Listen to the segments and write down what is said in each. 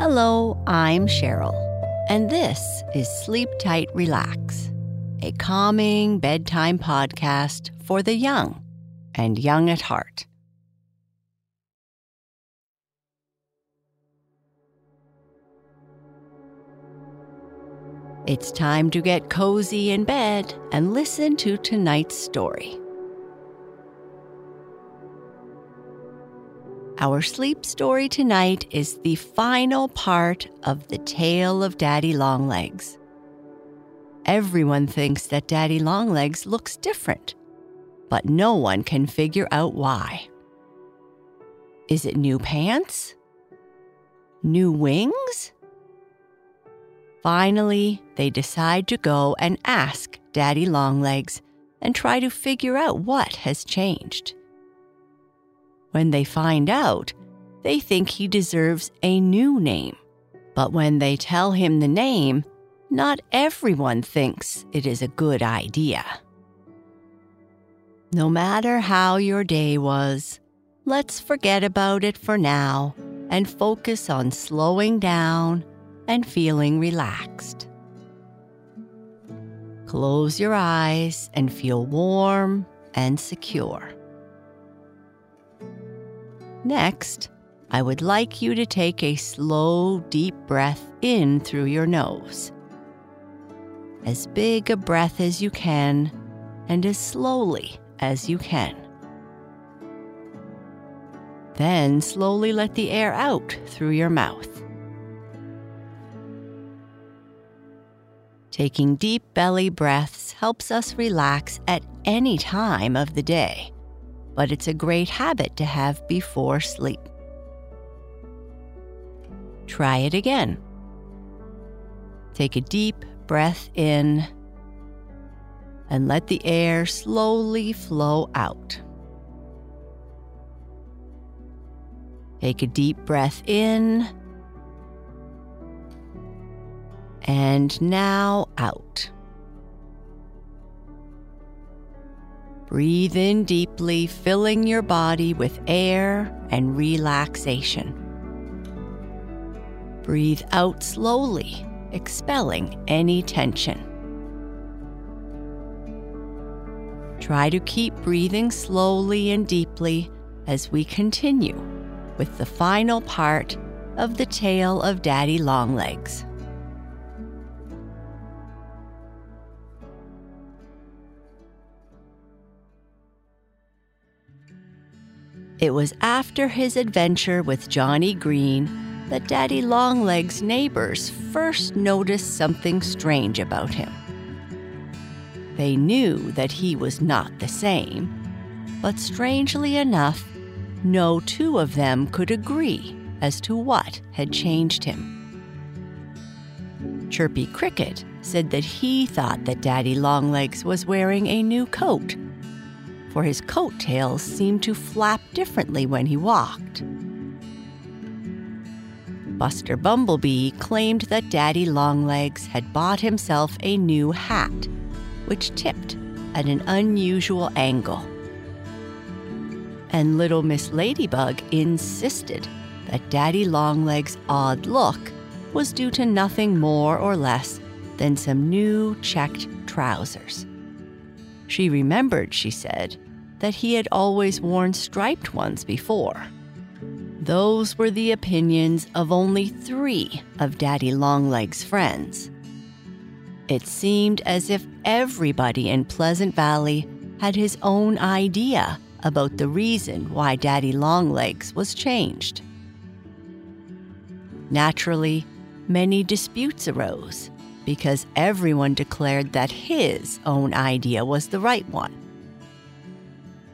Hello, I'm Sheryl, and this is Sleep Tight Relax, a calming bedtime podcast for the young and young at heart. It's time to get cozy in bed and listen to tonight's story. Our sleep story tonight is the final part of the tale of Daddy Longlegs. Everyone thinks that Daddy Longlegs looks different, but no one can figure out why. Is it new pants? New wings? Finally, they decide to go and ask Daddy Longlegs and try to figure out what has changed. When they find out, they think he deserves a new name. But when they tell him the name, not everyone thinks it is a good idea. No matter how your day was, let's forget about it for now and focus on slowing down and feeling relaxed. Close your eyes and feel warm and secure. Next, I would like you to take a slow, deep breath in through your nose. As big a breath as you can, and as slowly as you can. Then slowly let the air out through your mouth. Taking deep belly breaths helps us relax at any time of the day but it's a great habit to have before sleep. Try it again. Take a deep breath in and let the air slowly flow out. Take a deep breath in and now out. Breathe in deeply, filling your body with air and relaxation. Breathe out slowly, expelling any tension. Try to keep breathing slowly and deeply as we continue with the final part of the tale of Daddy Longlegs. It was after his adventure with Johnny Green that Daddy Longlegs' neighbors first noticed something strange about him. They knew that he was not the same, but strangely enough, no two of them could agree as to what had changed him. Chirpy Cricket said that he thought that Daddy Longlegs was wearing a new coat for his coat tails seemed to flap differently when he walked. Buster Bumblebee claimed that Daddy Longlegs had bought himself a new hat, which tipped at an unusual angle. And little Miss Ladybug insisted that Daddy Longlegs' odd look was due to nothing more or less than some new checked trousers. She remembered, she said, that he had always worn striped ones before. Those were the opinions of only three of Daddy Longlegs' friends. It seemed as if everybody in Pleasant Valley had his own idea about the reason why Daddy Longlegs was changed. Naturally, many disputes arose because everyone declared that his own idea was the right one.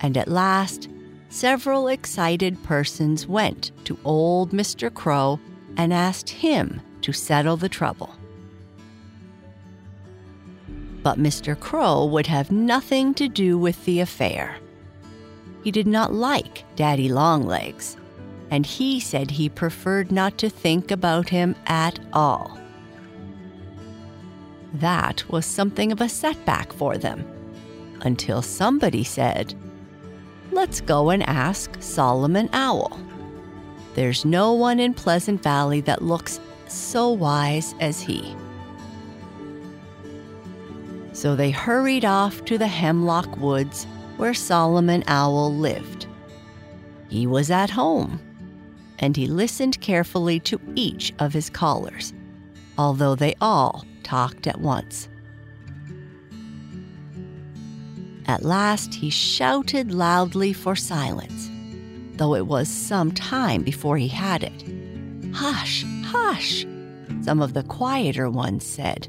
And at last, several excited persons went to old Mr. Crow and asked him to settle the trouble. But Mr. Crow would have nothing to do with the affair. He did not like Daddy Longlegs, and he said he preferred not to think about him at all. That was something of a setback for them, until somebody said, Let's go and ask Solomon Owl. There's no one in Pleasant Valley that looks so wise as he. So they hurried off to the hemlock woods where Solomon Owl lived. He was at home, and he listened carefully to each of his callers, although they all talked at once. At last, he shouted loudly for silence, though it was some time before he had it. Hush, hush, some of the quieter ones said.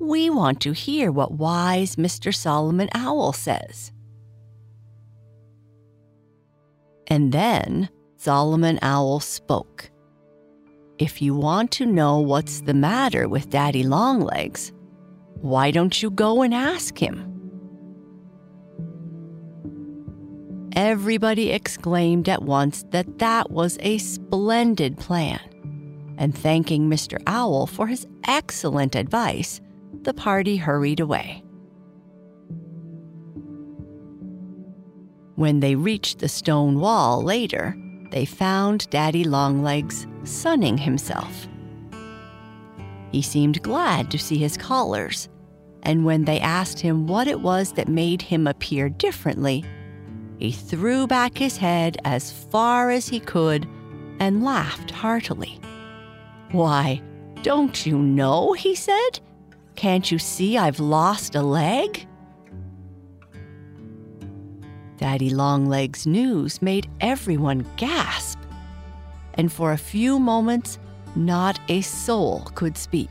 We want to hear what wise Mr. Solomon Owl says. And then Solomon Owl spoke. If you want to know what's the matter with Daddy Longlegs, why don't you go and ask him? Everybody exclaimed at once that that was a splendid plan. And thanking Mr. Owl for his excellent advice, the party hurried away. When they reached the stone wall later, they found Daddy Longlegs sunning himself. He seemed glad to see his callers, and when they asked him what it was that made him appear differently, he threw back his head as far as he could and laughed heartily. Why, don't you know? he said. Can't you see I've lost a leg? Daddy Longlegs' news made everyone gasp, and for a few moments, not a soul could speak.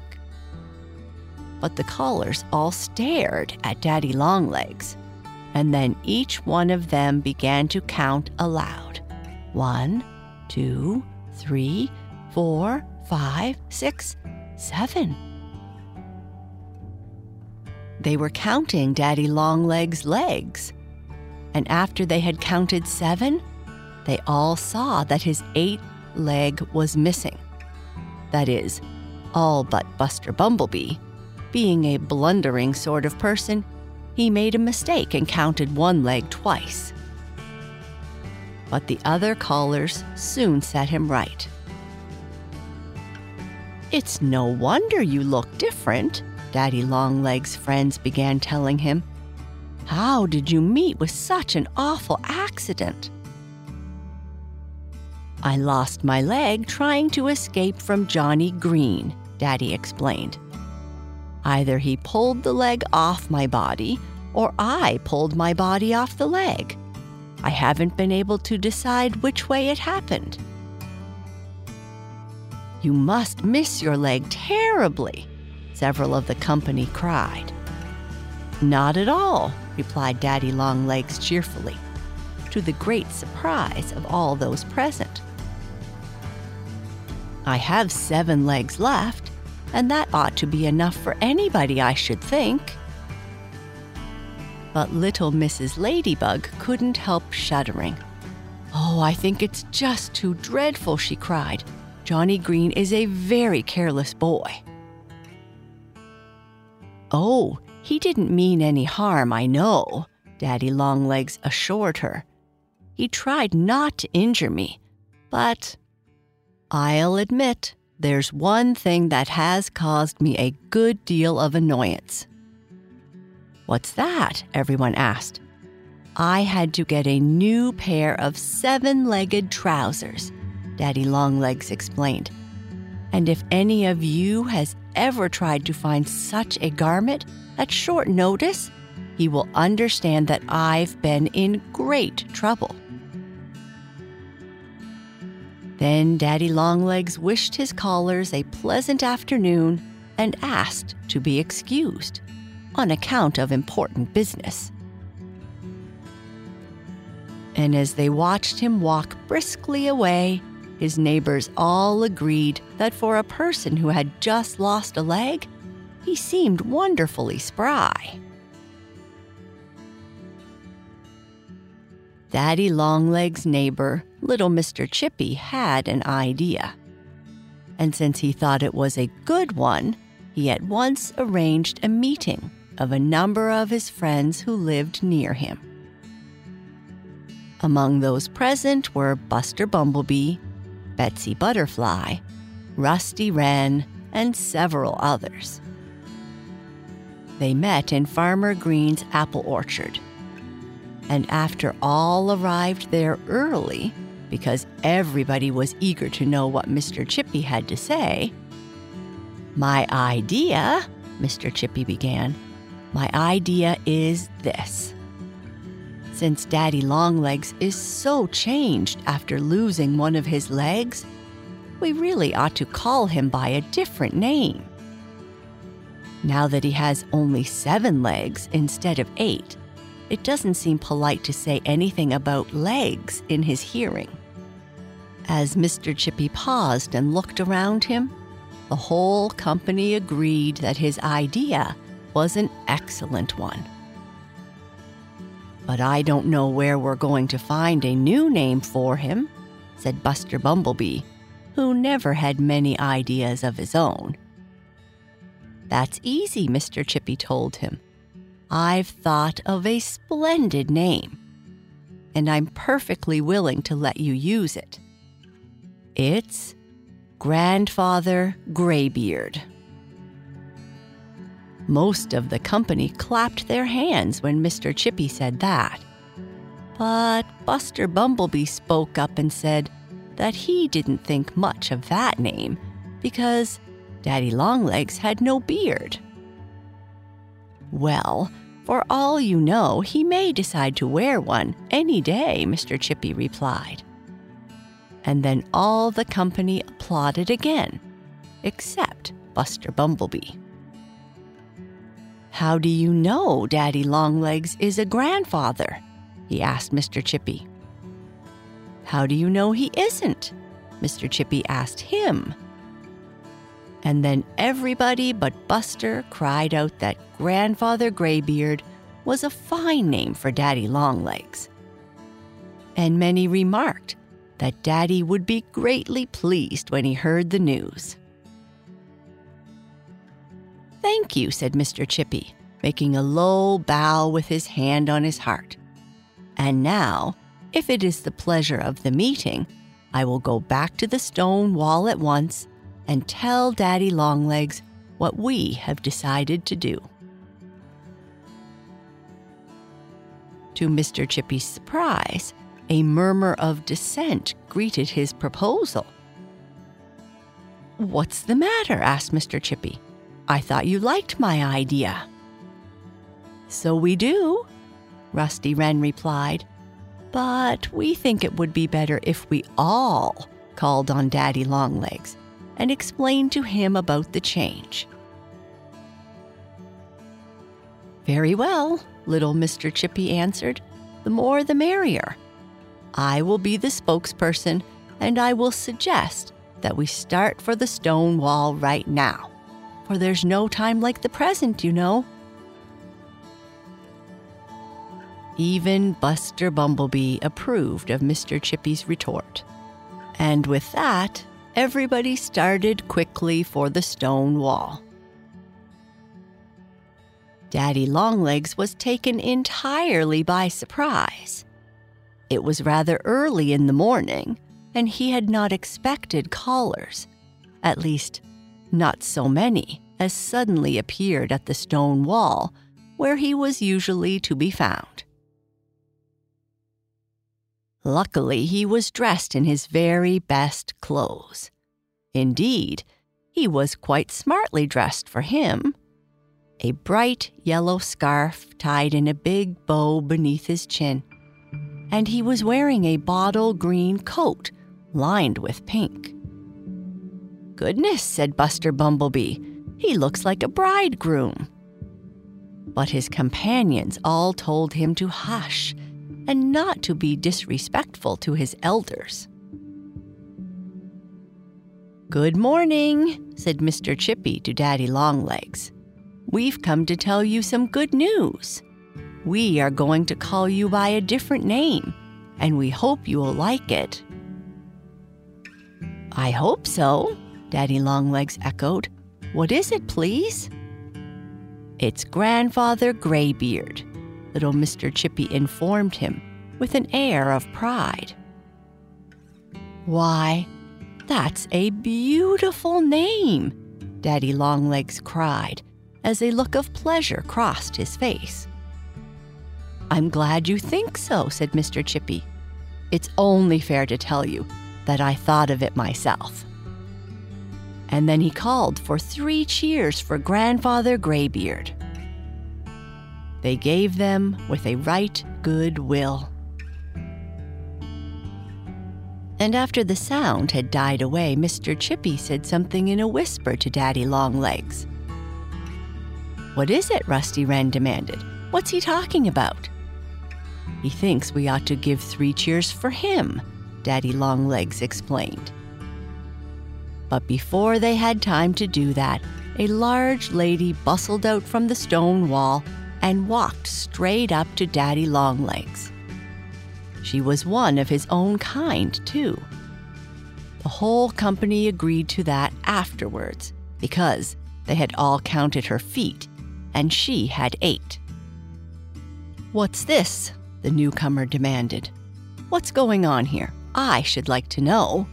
But the callers all stared at Daddy Longlegs, and then each one of them began to count aloud one, two, three, four, five, six, seven. They were counting Daddy Longlegs' legs and after they had counted seven, they all saw that his eighth leg was missing. That is, all but Buster Bumblebee. Being a blundering sort of person, he made a mistake and counted one leg twice. But the other callers soon set him right. It's no wonder you look different, Daddy Longlegs' friends began telling him. How did you meet with such an awful accident? I lost my leg trying to escape from Johnny Green, Daddy explained. Either he pulled the leg off my body, or I pulled my body off the leg. I haven't been able to decide which way it happened. You must miss your leg terribly, several of the company cried. Not at all, replied Daddy Longlegs cheerfully, to the great surprise of all those present. I have seven legs left, and that ought to be enough for anybody, I should think. But little Mrs. Ladybug couldn't help shuddering. Oh, I think it's just too dreadful, she cried. Johnny Green is a very careless boy. Oh, he didn't mean any harm, I know, Daddy Longlegs assured her. He tried not to injure me, but I'll admit there's one thing that has caused me a good deal of annoyance. What's that? everyone asked. I had to get a new pair of seven legged trousers, Daddy Longlegs explained. And if any of you has ever tried to find such a garment, at short notice, he will understand that I've been in great trouble. Then Daddy Longlegs wished his callers a pleasant afternoon and asked to be excused on account of important business. And as they watched him walk briskly away, his neighbors all agreed that for a person who had just lost a leg, he seemed wonderfully spry. Daddy Longlegs' neighbor, little Mr. Chippy, had an idea. And since he thought it was a good one, he at once arranged a meeting of a number of his friends who lived near him. Among those present were Buster Bumblebee, Betsy Butterfly, Rusty Wren, and several others. They met in Farmer Green's apple orchard. And after all arrived there early, because everybody was eager to know what Mr. Chippy had to say, my idea, Mr. Chippy began, my idea is this. Since Daddy Longlegs is so changed after losing one of his legs, we really ought to call him by a different name. Now that he has only seven legs instead of eight, it doesn't seem polite to say anything about legs in his hearing. As Mr. Chippy paused and looked around him, the whole company agreed that his idea was an excellent one. But I don't know where we're going to find a new name for him, said Buster Bumblebee, who never had many ideas of his own. That's easy, Mr. Chippy told him. I've thought of a splendid name, and I'm perfectly willing to let you use it. It's Grandfather Graybeard. Most of the company clapped their hands when Mr. Chippy said that. But Buster Bumblebee spoke up and said that he didn't think much of that name because Daddy Longlegs had no beard. Well, for all you know, he may decide to wear one any day, Mr. Chippy replied. And then all the company applauded again, except Buster Bumblebee. How do you know Daddy Longlegs is a grandfather? he asked Mr. Chippy. How do you know he isn't? Mr. Chippy asked him. And then everybody but Buster cried out that Grandfather Graybeard was a fine name for Daddy Longlegs. And many remarked that Daddy would be greatly pleased when he heard the news. Thank you, said Mr. Chippy, making a low bow with his hand on his heart. And now, if it is the pleasure of the meeting, I will go back to the stone wall at once and tell Daddy Longlegs what we have decided to do. To Mr. Chippy's surprise, a murmur of dissent greeted his proposal. What's the matter? asked Mr. Chippy. I thought you liked my idea. So we do, Rusty Wren replied. But we think it would be better if we all called on Daddy Longlegs and explained to him about the change. Very well, little Mr. Chippy answered. The more the merrier. I will be the spokesperson and I will suggest that we start for the stone wall right now. For there's no time like the present, you know. Even Buster Bumblebee approved of Mr. Chippy's retort. And with that, everybody started quickly for the stone wall. Daddy Longlegs was taken entirely by surprise. It was rather early in the morning, and he had not expected callers. At least, not so many as suddenly appeared at the stone wall where he was usually to be found. Luckily, he was dressed in his very best clothes. Indeed, he was quite smartly dressed for him. A bright yellow scarf tied in a big bow beneath his chin, and he was wearing a bottle green coat lined with pink. Goodness, said Buster Bumblebee, he looks like a bridegroom. But his companions all told him to hush and not to be disrespectful to his elders. Good morning, said Mr. Chippy to Daddy Longlegs. We've come to tell you some good news. We are going to call you by a different name, and we hope you will like it. I hope so, Daddy Longlegs echoed. What is it, please? It's Grandfather Graybeard, little Mr. Chippy informed him with an air of pride. Why, That's a beautiful name, Daddy Longlegs cried as a look of pleasure crossed his face. I'm glad you think so, said Mr. Chippy. It's only fair to tell you that I thought of it myself. And then he called for three cheers for Grandfather Graybeard. They gave them with a right good will. And after the sound had died away, Mr. Chippy said something in a whisper to Daddy Longlegs. What is it? Rusty Wren demanded. What's he talking about? He thinks we ought to give three cheers for him, Daddy Longlegs explained. But before they had time to do that, a large lady bustled out from the stone wall and walked straight up to Daddy Longlegs. She was one of his own kind, too. The whole company agreed to that afterwards because they had all counted her feet, and she had eight. What's this? The newcomer demanded. What's going on here? I should like to know.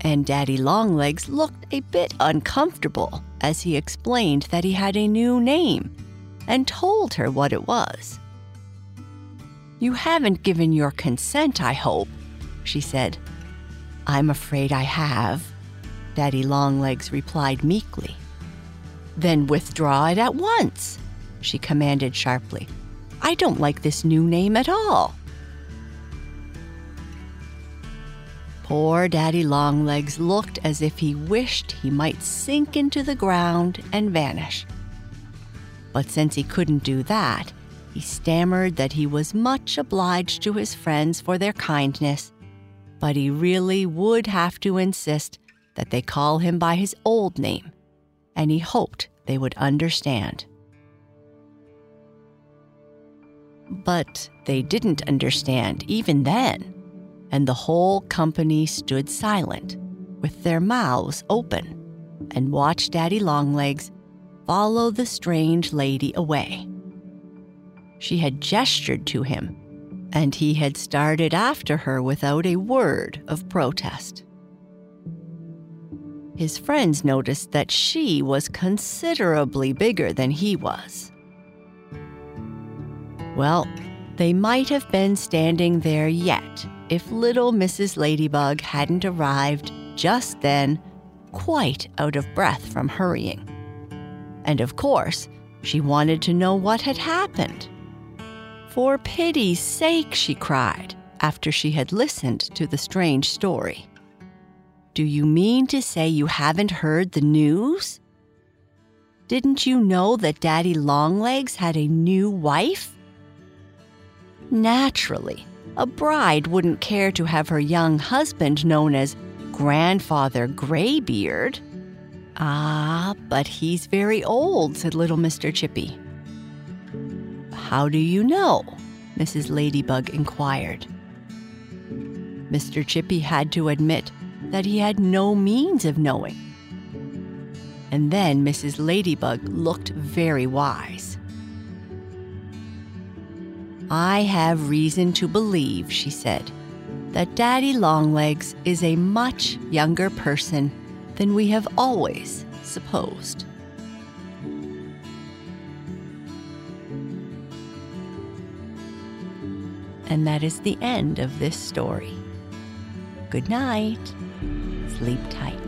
And Daddy Longlegs looked a bit uncomfortable as he explained that he had a new name and told her what it was. You haven't given your consent, I hope, she said. I'm afraid I have, Daddy Longlegs replied meekly. Then withdraw it at once, she commanded sharply. I don't like this new name at all. Poor Daddy Longlegs looked as if he wished he might sink into the ground and vanish. But since he couldn't do that, he stammered that he was much obliged to his friends for their kindness, but he really would have to insist that they call him by his old name, and he hoped they would understand. But they didn't understand even then, and the whole company stood silent, with their mouths open, and watched Daddy Longlegs follow the strange lady away. She had gestured to him, and he had started after her without a word of protest. His friends noticed that she was considerably bigger than he was. Well, they might have been standing there yet if little Mrs. Ladybug hadn't arrived just then, quite out of breath from hurrying. And of course, she wanted to know what had happened. For pity's sake, she cried after she had listened to the strange story. Do you mean to say you haven't heard the news? Didn't you know that Daddy Longlegs had a new wife? Naturally, a bride wouldn't care to have her young husband known as Grandfather Graybeard. Ah, but he's very old, said little Mr. Chippy. How do you know? Mrs. Ladybug inquired. Mr. Chippy had to admit that he had no means of knowing. And then Mrs. Ladybug looked very wise. I have reason to believe, she said, that Daddy Longlegs is a much younger person than we have always supposed. And that is the end of this story. Good night. Sleep tight.